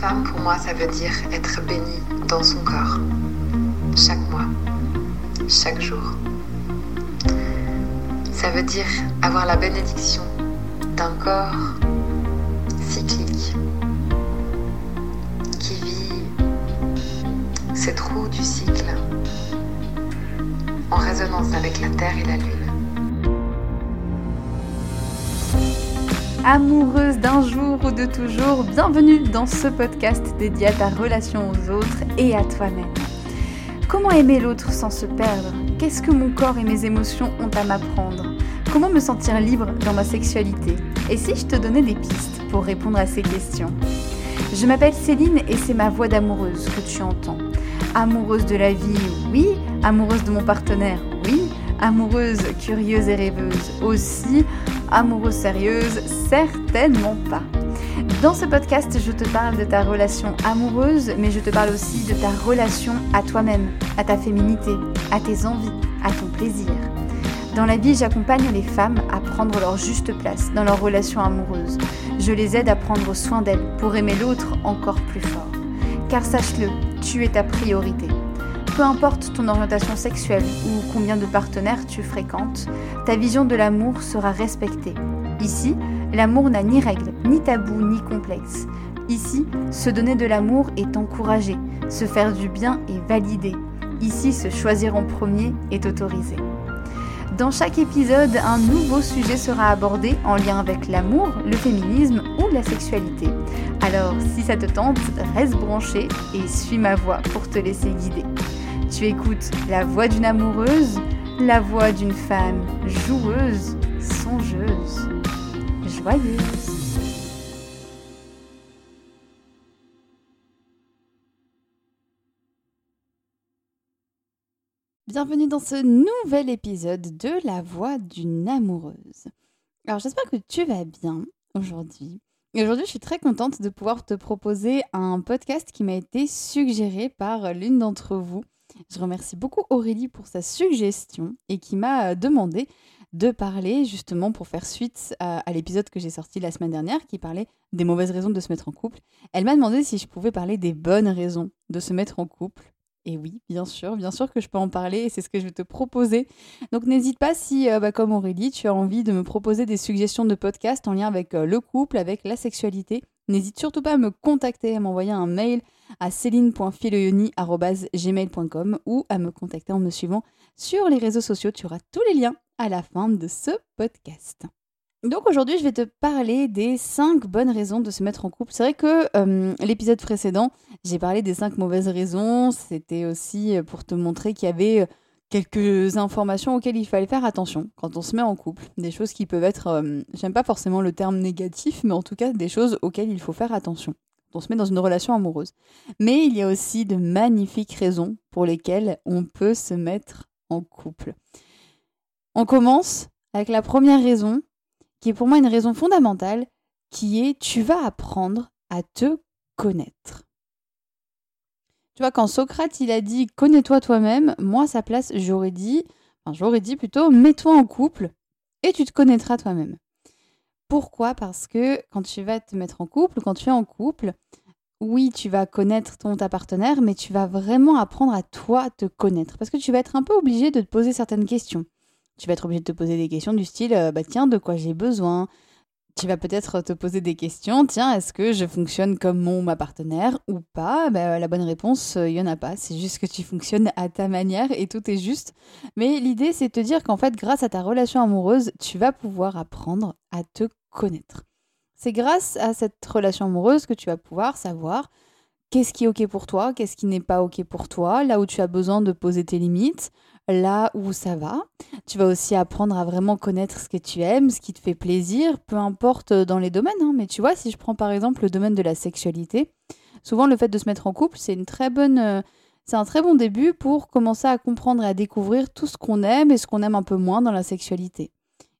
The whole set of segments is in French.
Femme, pour moi, ça veut dire être bénie dans son corps. Chaque mois, chaque jour. Ça veut dire avoir la bénédiction d'un corps cyclique qui vit ses trous du cycle en résonance avec la Terre et la Lune. Amoureuse d'un jour ou de toujours, bienvenue dans ce podcast dédié à ta relation aux autres et à toi-même. Comment aimer l'autre sans se perdre? Qu'est-ce que mon corps et mes émotions ont à m'apprendre? Comment me sentir libre dans ma sexualité? Et si je te donnais des pistes pour répondre à ces questions? Je m'appelle Céline et c'est ma voix d'amoureuse que tu entends. Amoureuse de la vie, oui. Amoureuse de mon partenaire, oui. Amoureuse, curieuse et rêveuse aussi amoureuse sérieuse Certainement pas. Dans ce podcast, je te parle de ta relation amoureuse, mais je te parle aussi de ta relation à toi-même, à ta féminité, à tes envies, à ton plaisir. Dans la vie, j'accompagne les femmes à prendre leur juste place dans leur relation amoureuse. Je les aide à prendre soin d'elles pour aimer l'autre encore plus fort. Car sache-le, tu es ta priorité. Peu importe ton orientation sexuelle ou combien de partenaires tu fréquentes, ta vision de l'amour sera respectée. Ici, l'amour n'a ni règles, ni tabous, ni complexes. Ici, se donner de l'amour est encouragé, se faire du bien est validé. Ici, se choisir en premier est autorisé. Dans chaque épisode, un nouveau sujet sera abordé en lien avec l'amour, le féminisme ou la sexualité. Alors, si ça te tente, reste branché et suis ma voix pour te laisser guider. Tu écoutes la voix d'une amoureuse, la voix d'une femme joueuse, songeuse, joyeuse. Bienvenue dans ce nouvel épisode de La voix d'une amoureuse. Alors j'espère que tu vas bien aujourd'hui. Aujourd'hui, je suis très contente de pouvoir te proposer un podcast qui m'a été suggéré par l'une d'entre vous je remercie beaucoup Aurélie pour sa suggestion et qui m'a euh, demandé de parler justement pour faire suite à, l'épisode que j'ai sorti la semaine dernière qui parlait des mauvaises raisons de se mettre en couple. Elle m'a demandé si je pouvais parler des bonnes raisons de se mettre en couple. Et oui, bien sûr, bien sûr que je peux en parler et c'est ce que je vais te proposer. Donc n'hésite pas si, euh, bah, comme Aurélie, tu as envie de me proposer des suggestions de podcast en lien avec euh, le couple, avec la sexualité. N'hésite surtout pas à me contacter, à m'envoyer un mail à céline.filoyoni.gmail.com ou à me contacter en me suivant sur les réseaux sociaux. Tu auras tous les liens à la fin de ce podcast. Donc aujourd'hui, je vais te parler des 5 bonnes raisons de se mettre en couple. C'est vrai que euh, l'épisode précédent, j'ai parlé des 5 mauvaises raisons. C'était aussi pour te montrer qu'il y avait euh, quelques informations auxquelles il fallait faire attention quand on se met en couple. Des choses qui peuvent être, euh, j'aime pas forcément le terme négatif, mais en tout cas des choses auxquelles il faut faire attention on se met dans une relation amoureuse. Mais il y a aussi de magnifiques raisons pour lesquelles on peut se mettre en couple. On commence avec la première raison, qui est pour moi une raison fondamentale, qui est tu vas apprendre à te connaître. Tu vois, quand Socrate il a dit connais-toi toi-même, moi à sa place j'aurais dit, enfin j'aurais dit plutôt mets-toi en couple et tu te connaîtras toi-même. Pourquoi? Parce que quand tu vas te mettre en couple, quand tu es en couple, oui, tu vas connaître ton ta partenaire, mais tu vas vraiment apprendre à toi te connaître. Parce que tu vas être un peu obligé de te poser certaines questions. Tu vas être obligé de te poser des questions du style, euh, bah tiens, de quoi j'ai besoin? Tu vas peut-être te poser des questions, tiens, est-ce que je fonctionne comme mon ma partenaire ou pas? Bah, La bonne réponse, il euh, n'y en a pas. C'est juste que tu fonctionnes à ta manière et tout est juste. Mais l'idée, c'est de te dire qu'en fait, grâce à ta relation amoureuse, tu vas pouvoir apprendre à te connaître. C'est grâce à cette relation amoureuse que tu vas pouvoir savoir qu'est-ce qui est OK pour toi, qu'est-ce qui n'est pas OK pour toi, là où tu as besoin de poser tes limites, là où ça va. Tu vas aussi apprendre à vraiment connaître ce que tu aimes, ce qui te fait plaisir, peu importe dans les domaines. Hein. Mais tu vois, si je prends par exemple le domaine de la sexualité, souvent le fait de se mettre en couple, c'est une très bonne... Euh, c'est un très bon début pour commencer à comprendre et à découvrir tout ce qu'on aime et ce qu'on aime un peu moins dans la sexualité.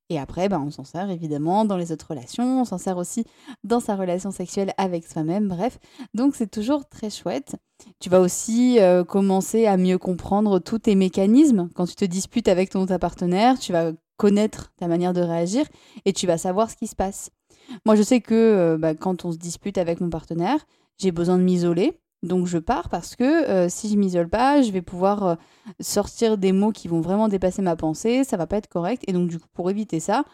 Et après, ben, on s'en sert évidemment dans les autres relations, on s'en sert aussi dans sa relation sexuelle avec soi-même, bref. Donc c'est toujours très chouette. Tu vas aussi euh, commencer à mieux comprendre tous tes mécanismes. Quand tu te disputes avec ton partenaire, tu vas connaître ta manière de réagir et tu vas savoir ce qui se passe. Moi, je sais que euh, bah, quand on se dispute avec mon partenaire, j'ai besoin de m'isoler. Donc je pars parce que euh, si je m'isole pas, je vais pouvoir euh, sortir des mots qui vont vraiment dépasser ma pensée, ça va pas être correct. Et donc du coup, pour éviter ça,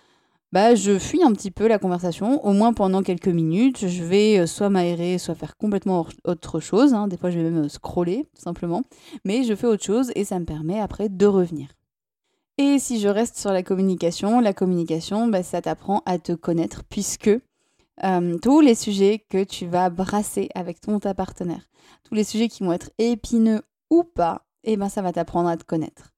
bah je fuis un petit peu la conversation, au moins pendant quelques minutes. Je vais euh, soit m'aérer, soit faire complètement autre chose. Hein. Des fois, je vais même scroller, simplement. Mais je fais autre chose et ça me permet après de revenir. Et si je reste sur la communication, la communication, bah, ça t'apprend à te connaître puisque tous les sujets que tu vas brasser avec ton ta partenaire, tous les sujets qui vont être épineux ou pas, eh ben ça va t'apprendre à te connaître.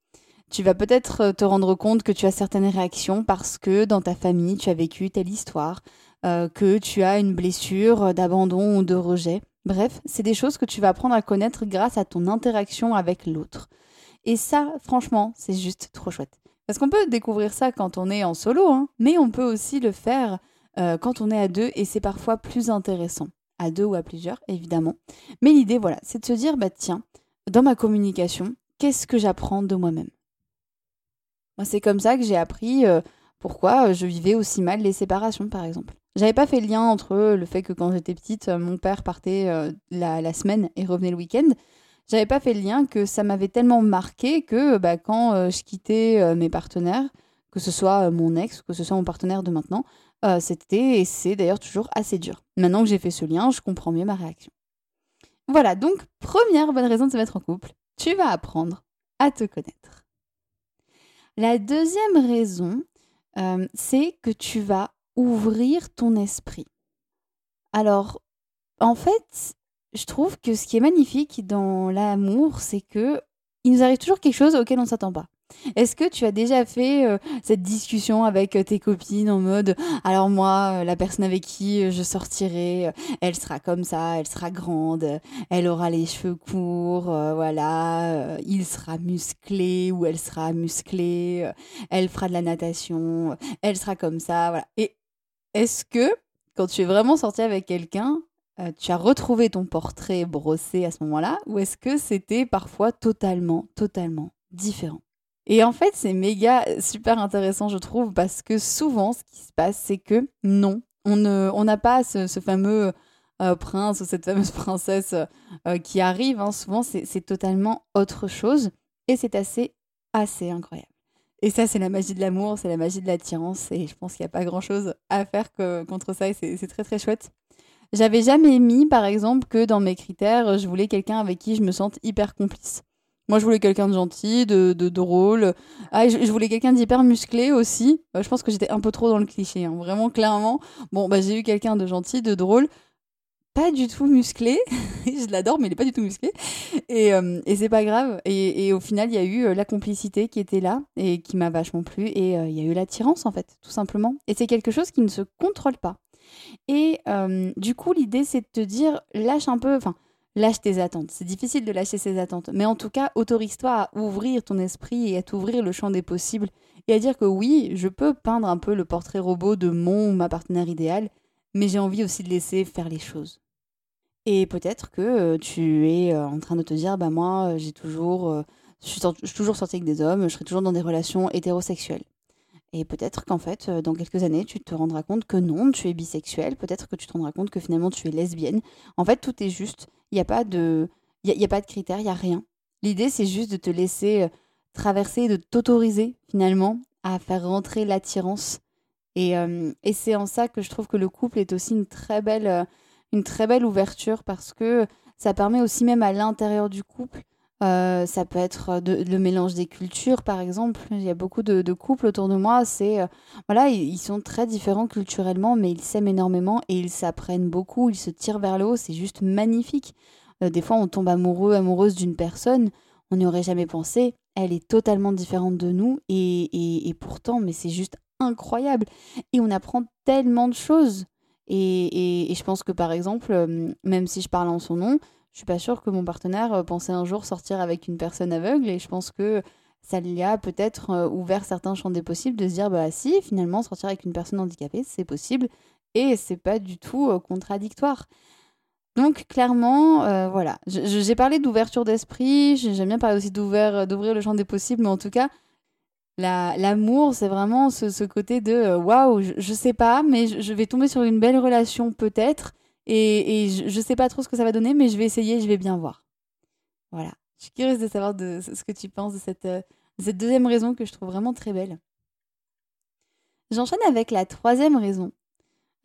Tu vas peut-être euh, te rendre compte que tu as certaines réactions parce que dans ta famille, tu as vécu telle histoire, euh, que tu as une blessure d'abandon ou de rejet. Bref, c'est des choses que tu vas apprendre à connaître grâce à ton interaction avec l'autre. Et ça, franchement, c'est juste trop chouette. Parce qu'on peut découvrir ça quand on est en solo, hein, mais on peut aussi le faire euh, quand on est à deux et c'est parfois plus intéressant à deux ou à plusieurs, évidemment. Mais l'idée, voilà, c'est de se dire, bah tiens, dans ma communication, qu'est-ce que j'apprends de moi-même? Moi, c'est comme ça que j'ai appris euh, pourquoi je vivais aussi mal les séparations, par exemple. J'avais pas fait le lien entre le fait que quand j'étais petite, mon père partait euh, la, semaine et revenait le week-end. J'avais pas fait le lien que ça m'avait tellement marqué que bah, quand euh, je quittais mes partenaires, que ce soit mon ex, que ce soit mon partenaire de maintenant, euh, c'était et c'est d'ailleurs toujours assez dur. Maintenant que j'ai fait ce lien, je comprends mieux ma réaction. Voilà, donc première bonne raison de se mettre en couple, tu vas apprendre à te connaître. La deuxième raison, euh, c'est que tu vas ouvrir ton esprit. Alors, en fait, je trouve que ce qui est magnifique dans l'amour, c'est que il nous arrive toujours quelque chose auquel on ne s'attend pas. Est-ce que tu as déjà fait euh, cette discussion avec euh, tes copines en mode alors moi euh, la personne avec qui je sortirai elle sera comme ça elle sera grande elle aura les cheveux courts voilà il sera musclé ou elle sera musclée elle fera de la natation elle sera comme ça voilà. Et est-ce que quand tu es vraiment sorti avec quelqu'un tu as retrouvé ton portrait brossé à ce moment-là ou est-ce que c'était parfois totalement totalement différent? Et en fait, c'est méga super intéressant, je trouve, parce que souvent, ce qui se passe, c'est que non, on n'a on pas ce, fameux euh, prince ou cette fameuse princesse euh, qui arrive. Hein. Souvent, c'est totalement autre chose. Et c'est assez, assez incroyable. Et ça, c'est la magie de l'amour, c'est la magie de l'attirance. Et je pense qu'il n'y a pas grand-chose à faire contre ça. Et c'est très, très chouette. J'avais jamais mis, par exemple, que dans mes critères, je voulais quelqu'un avec qui je me sente hyper complice. Moi, je voulais quelqu'un de gentil, de, drôle. Ah, je, voulais quelqu'un d'hyper musclé aussi. Euh, je pense que j'étais un peu trop dans le cliché, hein. vraiment clairement. Bon, bah, j'ai eu quelqu'un de gentil, de drôle, pas du tout musclé. je l'adore, mais il est pas du tout musclé. Et, euh, et c'est pas grave. Et, et, au final, il y a eu euh, la complicité qui était là et qui m'a vachement plu. Et il y a eu l'attirance, en fait, tout simplement. Et c'est quelque chose qui ne se contrôle pas. Et du coup, l'idée, c'est de te dire, lâche un peu. Enfin, lâche tes attentes. C'est difficile de lâcher ses attentes, mais en tout cas, autorise-toi à ouvrir ton esprit et à t'ouvrir le champ des possibles et à dire que oui, je peux peindre un peu le portrait robot de mon ou ma partenaire idéal, mais j'ai envie aussi de laisser faire les choses. Et peut-être que euh, tu es euh, en train de te dire, bah moi, euh, j'ai toujours, je suis, je suis toujours sortie avec des hommes, je serai toujours dans des relations hétérosexuelles. Et peut-être qu'en fait, euh, dans quelques années, tu te rendras compte que non, tu es bisexuel. Peut-être que tu te rendras compte que finalement, tu es lesbienne. En fait, tout est juste. Il n'y a pas de, il y, a, pas de critères, il n'y a rien. L'idée, c'est juste de te laisser euh, traverser, de t'autoriser finalement à faire rentrer l'attirance. Et, euh, et c'est en ça que je trouve que le couple est aussi une très belle, une très belle ouverture parce que ça permet aussi même à l'intérieur du couple euh, ça peut être euh, le mélange des cultures, par exemple. Il y a beaucoup de, couples autour de moi. C'est euh, voilà, ils, sont très différents culturellement, mais ils s'aiment énormément et ils s'apprennent beaucoup. Ils se tirent vers le haut. C'est juste magnifique. des fois, on tombe amoureux, amoureuse d'une personne. On n'y aurait jamais pensé. Elle est totalement différente de nous et, et, pourtant, mais c'est juste incroyable. Et on apprend tellement de choses. Et, et, je pense que par exemple, même si je parle en son nom, je suis pas sûre que mon partenaire euh, pensait un jour sortir avec une personne aveugle et je pense que ça lui a peut-être euh, ouvert certains champs des possibles de se dire bah si finalement sortir avec une personne handicapée c'est possible et c'est pas du tout euh, contradictoire. Donc clairement, voilà, j'ai parlé d'ouverture d'esprit, j'aime bien parler aussi d'ouvrir le champ des possibles, mais en tout cas, l'amour, c'est vraiment ce, côté de waouh, je, je, sais pas, mais je, vais tomber sur une belle relation peut-être, Et, je, ne sais pas trop ce que ça va donner, mais je vais essayer, je vais bien voir. Voilà. Je suis curieuse de savoir de, ce que tu penses de cette, euh, cette deuxième raison que je trouve vraiment très belle. J'enchaîne avec la troisième raison.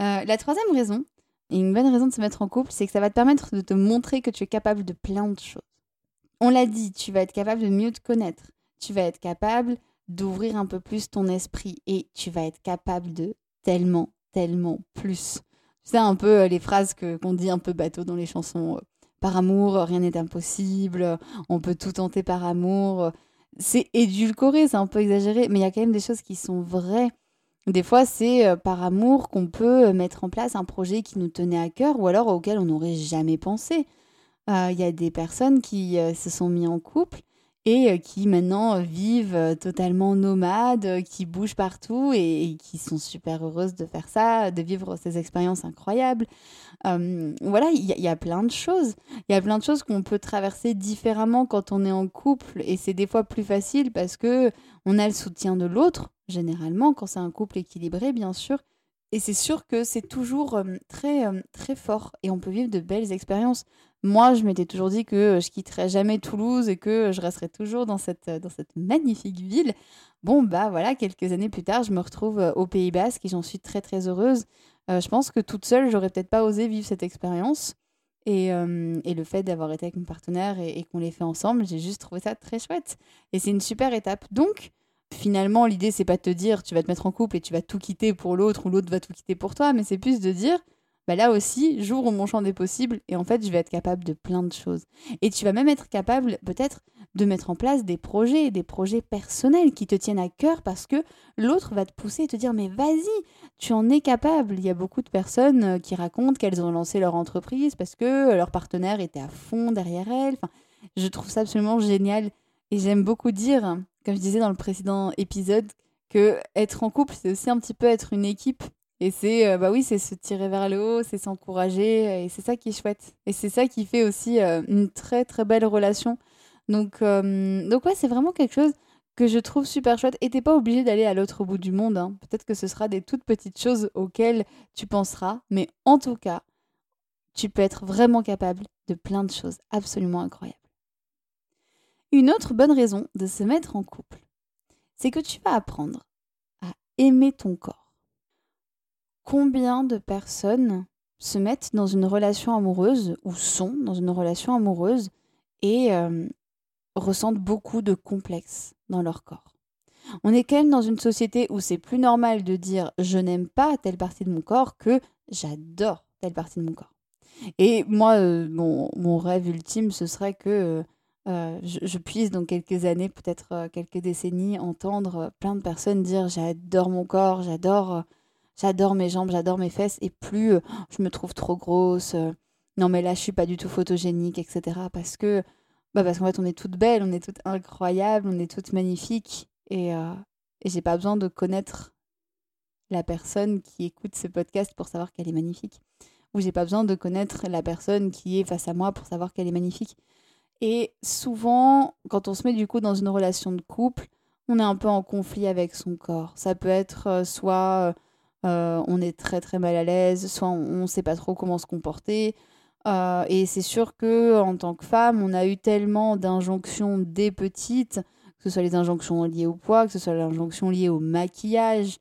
Euh, la troisième raison, et une bonne raison de se mettre en couple, c'est que ça va te permettre de te montrer que tu es capable de plein de choses. On l'a dit, tu vas être capable de mieux te connaître. Tu vas être capable d'ouvrir un peu plus ton esprit et tu vas être capable de tellement, tellement plus. Tu sais, un peu euh, les phrases que, qu'on dit un peu bateau dans les chansons. Euh, par amour, rien n'est impossible, on peut tout tenter par amour. C'est édulcoré, c'est un peu exagéré, mais il y a quand même des choses qui sont vraies. Des fois, c'est euh, par amour qu'on peut mettre en place un projet qui nous tenait à cœur ou alors auquel on n'aurait jamais pensé. Il y a des personnes qui se sont mis en couple et euh, qui maintenant euh, vivent euh, totalement nomades, qui bougent partout et, qui sont super heureuses de faire ça, de vivre ces expériences incroyables. voilà, il y, a plein de choses. Il y a plein de choses qu'on peut traverser différemment quand on est en couple et c'est des fois plus facile parce que on a le soutien de l'autre, généralement, quand c'est un couple équilibré, bien sûr. Et c'est sûr que c'est toujours très, très fort et on peut vivre de belles expériences. Moi, je m'étais toujours dit que je quitterais jamais Toulouse et que je resterais toujours dans cette, dans cette magnifique ville. Bon, bah voilà, quelques années plus tard, je me retrouve euh, au Pays Basque et j'en suis très très heureuse. Euh, je pense que toute seule, j'aurais peut-être pas osé vivre cette expérience. Et, euh, et, le fait d'avoir été avec mon partenaire et, qu'on l'ait fait ensemble, j'ai juste trouvé ça très chouette. Et c'est une super étape. Donc, finalement, l'idée, c'est pas de te dire tu vas te mettre en couple et tu vas tout quitter pour l'autre ou l'autre va tout quitter pour toi, mais c'est plus de dire bah là aussi, j'ouvre mon champ des possibles et en fait, je vais être capable de plein de choses. Et tu vas même être capable peut-être de mettre en place des projets, des projets personnels qui te tiennent à cœur parce que l'autre va te pousser et te dire mais vas-y, tu en es capable. Il y a beaucoup de personnes euh, qui racontent qu'elles ont lancé leur entreprise parce que leur partenaire était à fond derrière elles. Je trouve ça absolument génial et j'aime beaucoup dire, comme je disais dans le précédent épisode, que être en couple, c'est aussi un petit peu être une équipe et c'est, euh, bah oui, c'est se tirer vers le haut, c'est s'encourager, et c'est ça qui est chouette. Et c'est ça qui fait aussi euh, une très très belle relation. Donc, euh, donc ouais, c'est vraiment quelque chose que je trouve super chouette. Et t'es pas obligé d'aller à l'autre bout du monde. Hein. Peut-être que ce sera des toutes petites choses auxquelles tu penseras. Mais en tout cas, tu peux être vraiment capable de plein de choses absolument incroyables. Une autre bonne raison de se mettre en couple, c'est que tu vas apprendre à aimer ton corps combien de personnes se mettent dans une relation amoureuse ou sont dans une relation amoureuse et euh, ressentent beaucoup de complexes dans leur corps? On est quand même dans une société où c'est plus normal de dire je n'aime pas telle partie de mon corps que j'adore telle partie de mon corps. Et moi, euh, mon, rêve ultime, ce serait que euh, je, je, puisse dans quelques années, peut-être quelques décennies, entendre plein de personnes dire j'adore mon corps, j'adore j'adore mes jambes, j'adore mes fesses, et plus euh, je me trouve trop grosse, euh, non mais là je suis pas du tout photogénique, etc. Parce que, bah parce qu'en fait on est toutes belles, on est toutes incroyables, on est toutes magnifiques, et, euh, et j'ai pas besoin de connaître la personne qui écoute ce podcast pour savoir qu'elle est magnifique. Ou j'ai pas besoin de connaître la personne qui est face à moi pour savoir qu'elle est magnifique. Et souvent, quand on se met du coup dans une relation de couple, on est un peu en conflit avec son corps. Ça peut être soit euh, on est très très mal à l'aise, soit on ne sait pas trop comment se comporter. Euh, et c'est sûr que en tant que femme, on a eu tellement d'injonctions dès petite, que ce soit les injonctions liées au poids, que ce soit les injonctions liées au maquillage.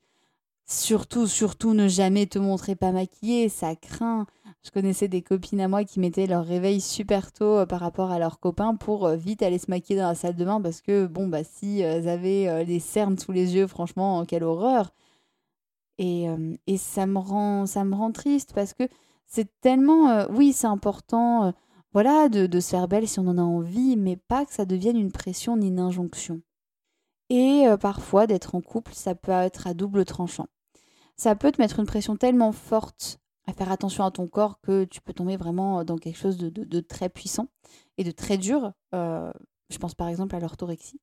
Surtout, surtout, ne jamais te montrer pas maquillée, ça craint. Je connaissais des copines à moi qui mettaient leur réveil super tôt euh, par rapport à leurs copains pour vite aller se maquiller dans la salle de bain parce que, bon, bah, si elles avaient les cernes sous les yeux, franchement, quelle horreur. Euh, et, ça, me rend, ça me rend triste parce que c'est tellement... Euh, oui, c'est important euh, voilà, de, se faire belle si on en a envie, mais pas que ça devienne une pression ni une injonction. Et parfois, d'être en couple, ça peut être à double tranchant. Ça peut te mettre une pression tellement forte à faire attention à ton corps que tu peux tomber vraiment dans quelque chose de, très puissant et de très dur. je pense par exemple à l'orthorexie,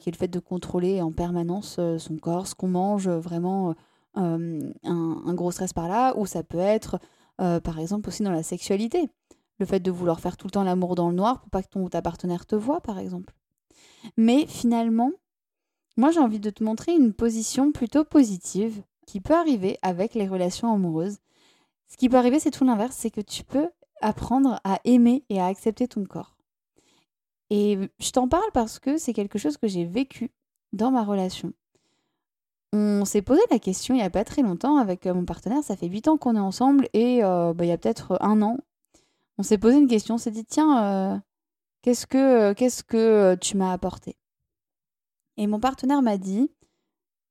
qui est le fait de contrôler en permanence son corps, ce qu'on mange, vraiment un, gros stress par là, ou ça peut être, par exemple, aussi dans la sexualité. Le fait de vouloir faire tout le temps l'amour dans le noir pour pas que ton ta partenaire te voit, par exemple. Mais finalement, moi j'ai envie de te montrer une position plutôt positive qui peut arriver avec les relations amoureuses. Ce qui peut arriver, c'est tout l'inverse, c'est que tu peux apprendre à aimer et à accepter ton corps. Et je t'en parle parce que c'est quelque chose que j'ai vécu dans ma relation. On s'est posé la question il n'y a pas très longtemps avec euh, mon partenaire, ça fait 8 ans qu'on est ensemble et euh, bah, il y a peut-être un an, on s'est posé une question, on s'est dit tiens, euh, qu'est-ce que, qu'est-ce que tu m'as apporté? Et mon partenaire m'a dit,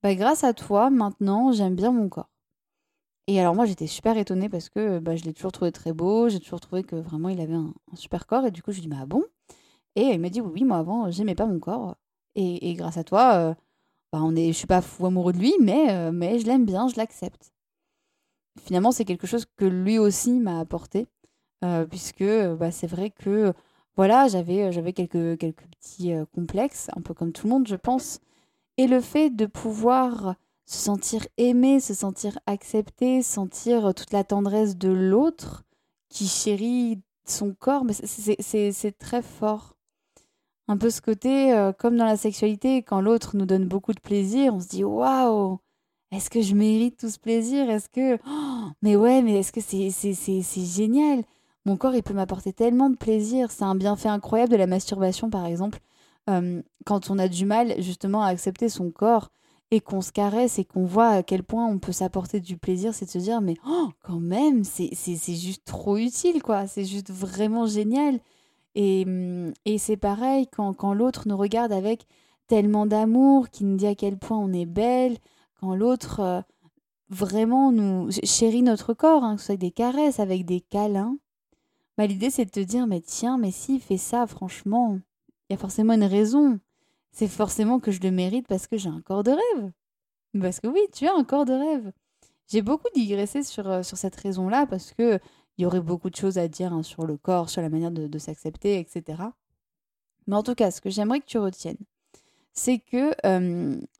bah, grâce à toi, maintenant, j'aime bien mon corps. Et alors moi j'étais super étonnée parce que bah, je l'ai toujours trouvé très beau, j'ai toujours trouvé que vraiment il avait un, super corps. Et du coup je lui ai dit bah bon. Et il m'a dit oui, moi avant j'aimais pas mon corps. Et, grâce à toi bah, on est, je suis pas fou amoureux de lui mais, euh, mais je l'aime bien, je l'accepte. Finalement c'est quelque chose que lui aussi m'a apporté euh, puisque bah, c'est vrai que voilà j'avais, j'avais quelques, quelques petits complexes, un peu comme tout le monde je pense. Et le fait de pouvoir se sentir aimé, se sentir accepté, sentir toute la tendresse de l'autre qui chérit son corps, c'est très fort. Un peu ce côté, euh, comme dans la sexualité, quand l'autre nous donne beaucoup de plaisir, on se dit waouh, est-ce que je mérite tout ce plaisir? Est-ce que. Oh, mais ouais, mais est-ce que c'est génial? Mon corps, il peut m'apporter tellement de plaisir. C'est un bienfait incroyable de la masturbation, par exemple. Quand on a du mal justement à accepter son corps, et qu'on se caresse et qu'on voit à quel point on peut s'apporter du plaisir, c'est de se dire, mais oh, quand même, c'est juste trop utile, quoi. C'est juste vraiment génial. Et, mm, et c'est pareil, quand, l'autre nous regarde avec tellement d'amour, qui nous dit à quel point on est belle, quand l'autre euh, vraiment nous chérit notre corps, hein, que ce soit avec des caresses, avec des câlins, bah, l'idée c'est de te dire, mais tiens, mais s'il fait ça, franchement, il y a forcément une raison c'est forcément que je le mérite parce que j'ai un corps de rêve. Parce que oui, tu as un corps de rêve. J'ai beaucoup digressé sur, euh, sur cette raison-là parce que il y aurait beaucoup de choses à dire hein, sur le corps, sur la manière de, s'accepter, etc. Mais en tout cas, ce que j'aimerais que tu retiennes, c'est que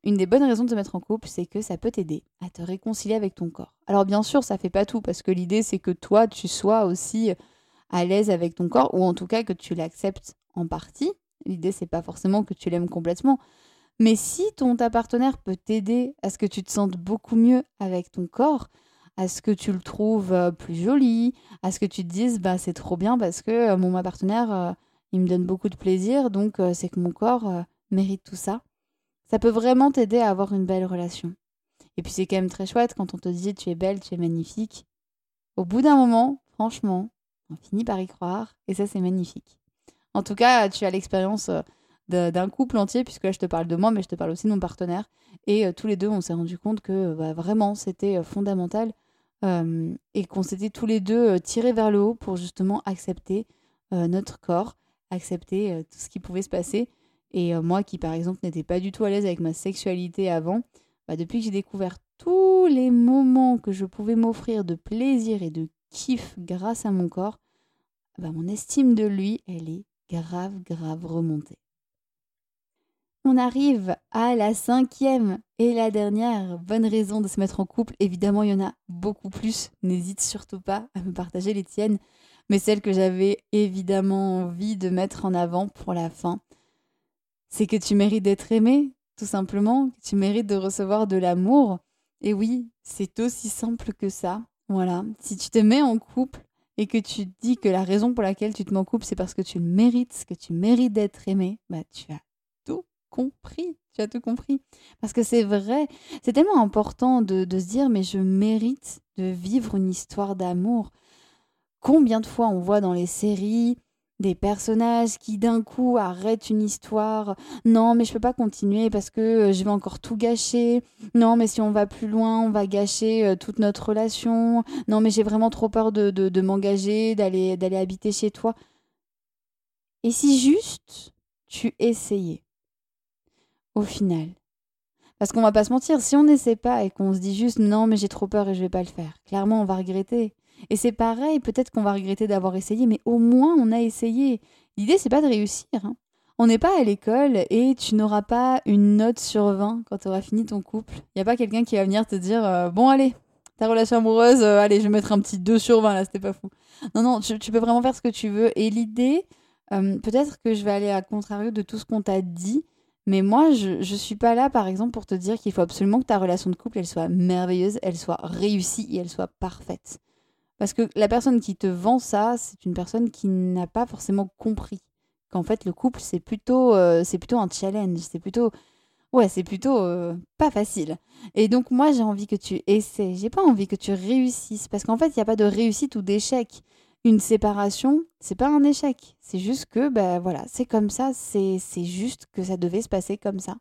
une des bonnes raisons de te mettre en couple, c'est que ça peut t'aider à te réconcilier avec ton corps. Alors bien sûr, ça fait pas tout parce que l'idée c'est que toi tu sois aussi à l'aise avec ton corps ou en tout cas que tu l'acceptes en partie L'idée, c'est pas forcément que tu l'aimes complètement. Mais si ton ta partenaire peut t'aider à ce que tu te sentes beaucoup mieux avec ton corps, à ce que tu le trouves euh, plus joli, à ce que tu te dises bah c'est trop bien parce que euh, mon partenaire euh, il me donne beaucoup de plaisir donc c'est que mon corps mérite tout ça. Ça peut vraiment t'aider à avoir une belle relation. Et puis c'est quand même très chouette quand on te dit tu es belle, tu es magnifique. Au bout d'un moment, franchement, on finit par y croire et ça c'est magnifique. En tout cas, tu as l'expérience d'un couple entier, puisque là je te parle de moi, mais je te parle aussi de mon partenaire. Et tous les deux, on s'est rendu compte que bah, vraiment c'était et qu'on s'était tous les deux tirés vers le haut pour justement accepter notre corps, accepter tout ce qui pouvait se passer. Et moi qui par exemple n'étais pas du tout à l'aise avec ma sexualité avant, bah, depuis que j'ai découvert tous les moments que je pouvais m'offrir de plaisir et de kiff grâce à mon corps, bah, mon estime de lui, elle est grave, grave remontée. On arrive à la cinquième et la dernière bonne raison de se mettre en couple. Évidemment, il y en a beaucoup plus. N'hésite surtout pas à me partager les tiennes. Mais celle que j'avais évidemment envie de mettre en avant pour la fin, c'est que tu mérites d'être aimé, tout simplement, tu mérites de recevoir de l'amour. Et oui, c'est aussi simple que ça. Voilà, si tu te mets en couple, et que tu dis que la raison pour laquelle tu te m'en coupes, c'est parce que tu le mérites, que tu mérites d'être aimé, bah tu as compris. Tu as tout compris. Parce que c'est vrai, c'est tellement important de, de, se dire, mais je mérite de vivre une histoire d'amour. Combien de fois on voit dans les séries des personnages qui d'un coup arrêtent une histoire. Non, mais je peux pas continuer parce que euh, je vais encore tout gâcher. Non, mais si on va plus loin, on va gâcher euh, toute notre relation. Non, mais j'ai vraiment trop peur de, de, m'engager, d'aller, d'aller habiter chez toi. Et si juste tu essayais? Au final Parce qu'on va pas se mentir, si on n'essaie pas et qu'on se dit juste non, mais j'ai trop peur et je vais pas le faire, clairement on va regretter. Et c'est pareil, peut-être qu'on va regretter d'avoir essayé, mais au moins on a essayé. L'idée, c'est pas de réussir. Hein. On n'est pas à l'école et tu n'auras pas une note sur 20 quand tu auras fini ton couple. Il n'y a pas quelqu'un qui va venir te dire euh, Bon, allez, ta relation amoureuse, euh, allez, je vais mettre un petit 2 sur 20 là, c'était pas fou. Non, non, tu, peux vraiment faire ce que tu veux. Et l'idée, euh, peut-être que je vais aller à contrario de tout ce qu'on t'a dit, mais moi, je ne suis pas là, par exemple, pour te dire qu'il faut absolument que ta relation de couple, elle soit merveilleuse, elle soit réussie et elle soit parfaite. Parce que la personne qui te vend ça, c'est une personne qui n'a pas forcément compris qu'en fait le couple c'est plutôt euh, c'est plutôt un challenge, c'est plutôt ouais, c'est plutôt euh, pas facile. Et donc moi j'ai envie que tu essaies, j'ai pas envie que tu réussisses parce qu'en fait, il n'y a pas de réussite ou d'échec. Une séparation, c'est pas un échec, c'est juste que ben voilà, c'est comme ça, c'est juste que ça devait se passer comme ça.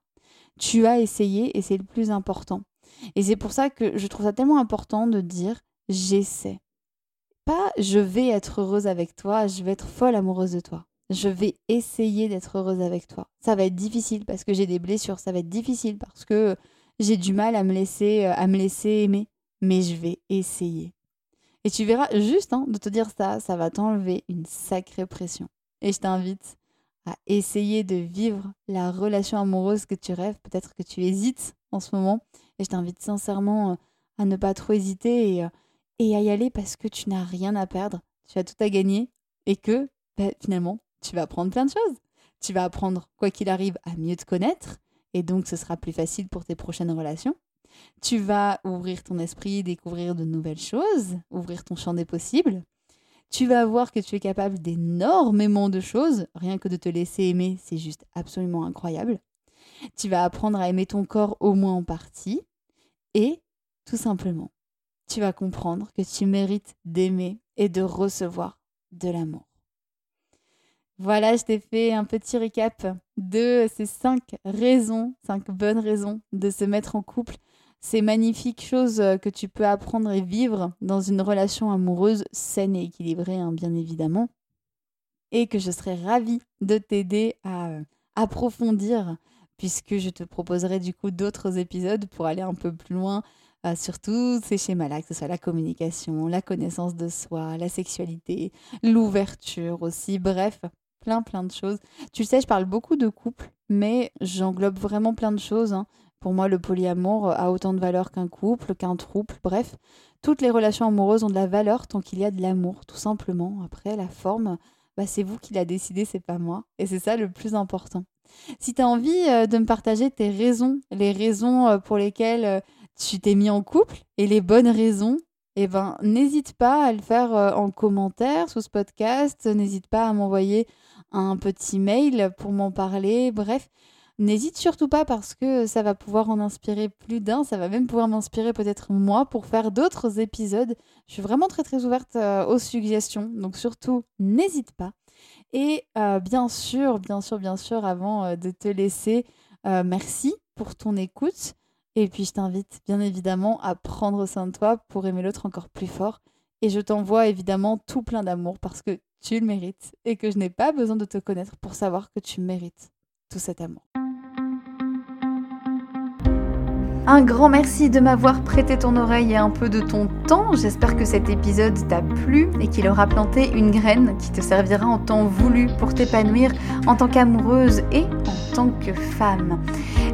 Tu as essayé et c'est le plus important. Et c'est pour ça que je trouve ça tellement important de dire j'essaie. Pas je vais être heureuse avec toi, je vais être folle amoureuse de toi je vais essayer d'être heureuse avec toi. Ça va être difficile parce que j'ai des blessures, ça va être difficile parce que j'ai du mal à me laisser euh, à me laisser aimer, mais je vais essayer. Et tu verras juste hein, de te dire ça, ça va t'enlever une sacrée pression. Et je t'invite à essayer de vivre la relation amoureuse que tu rêves, peut-être que tu hésites en ce moment, et je t'invite sincèrement euh, à ne pas trop hésiter et, euh, et à y aller parce que tu n'as rien à perdre, tu as tout à gagner et que bah, finalement tu vas apprendre plein de choses. Tu vas apprendre, quoi qu'il arrive, à mieux te connaître, et donc ce sera plus facile pour tes prochaines relations. Tu vas ouvrir ton esprit, découvrir de nouvelles choses, ouvrir ton champ des possibles. Tu vas voir que tu es capable d'énormément de choses, rien que de te laisser aimer, c'est juste absolument incroyable. Tu vas apprendre à aimer ton corps au moins en partie, et tout simplement, tu vas comprendre que tu mérites d'aimer et de recevoir de l'amour. Voilà, je t'ai fait un petit récap de ces cinq raisons, cinq bonnes raisons de se mettre en couple. Ces magnifiques choses que tu peux apprendre et vivre dans une relation amoureuse saine et équilibrée, hein, bien évidemment. Et que je serais ravie de t'aider à euh, approfondir, puisque je te proposerai du coup d'autres épisodes pour aller un peu plus loin euh, sur tous ces schémas-là, que ce soit la communication, la connaissance de soi, la sexualité, l'ouverture aussi, bref, plein, plein de choses. Tu sais, je parle beaucoup de couple, mais j'englobe vraiment plein de choses. Hein. Pour moi, le polyamour a autant de valeur qu'un couple, qu'un trouble, bref. Toutes les relations amoureuses ont de la valeur tant qu'il y a de l'amour, tout simplement. Après, la forme, bah, c'est vous qui l'a décidé, c'est pas moi. Et c'est ça le plus important. Si tu as envie euh, de me partager tes raisons, les raisons euh, pour lesquelles euh, tu t'es mis en couple et les bonnes raisons, eh ben, n'hésite pas à le faire en commentaire sous ce podcast. N'hésite pas à m'envoyer un petit mail pour m'en parler. Bref, n'hésite surtout pas parce que ça va pouvoir en inspirer plus d'un. Ça va même pouvoir m'inspirer peut-être moi pour faire d'autres épisodes. Je suis vraiment très très ouverte euh, aux suggestions. Donc surtout, n'hésite pas. Et euh, bien sûr, bien sûr, bien sûr, avant euh, de te laisser, merci pour ton écoute. Et puis je t'invite bien évidemment à prendre soin de toi pour aimer l'autre encore plus fort. Et je t'envoie évidemment tout plein d'amour parce que tu le mérites et que je n'ai pas besoin de te connaître pour savoir que tu mérites tout cet amour. Un grand merci de m'avoir prêté ton oreille et un peu de ton temps. J'espère que cet épisode t'a plu et qu'il aura planté une graine qui te servira en temps voulu pour t'épanouir en tant qu'amoureuse et en tant que femme.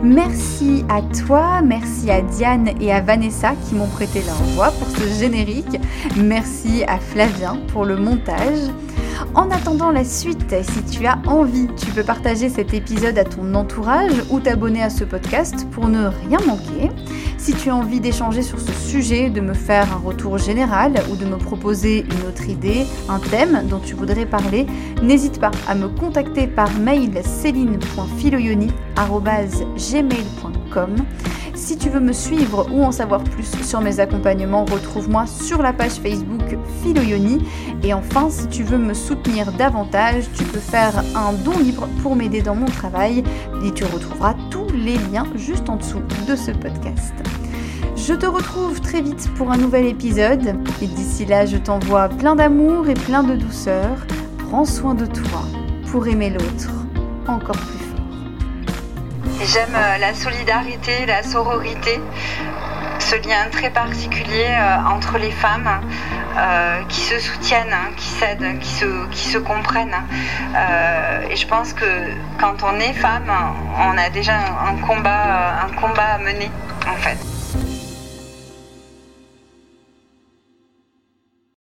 Merci à toi, merci à Diane et à Vanessa qui m'ont prêté leur voix pour ce générique. Merci à Flavien pour le montage. En attendant la suite, si tu as envie, tu peux partager cet épisode à ton entourage ou t'abonner à ce podcast pour ne rien manquer. Si tu as envie d'échanger sur ce sujet, de me faire un retour général ou de me proposer une autre idée, un thème dont tu voudrais parler, n'hésite pas à me contacter par mail céline.filoyoni.gmail.com. Si tu veux me suivre ou en savoir plus sur mes accompagnements, retrouve-moi sur la page Facebook Philoyoni. Et enfin, si tu veux me soutenir davantage, tu peux faire un don libre pour m'aider dans mon travail et tu retrouveras tous les liens juste en dessous de ce podcast. Je te retrouve très vite pour un nouvel épisode et d'ici là, je t'envoie plein d'amour et plein de douceur. Prends soin de toi pour aimer l'autre encore plus J'aime euh, la solidarité, la sororité, ce lien très particulier euh, entre les femmes euh, qui se soutiennent, qui s'aident, qui se, qui se comprennent. et je pense que quand on est femme, on a déjà un combat, un combat à mener en fait.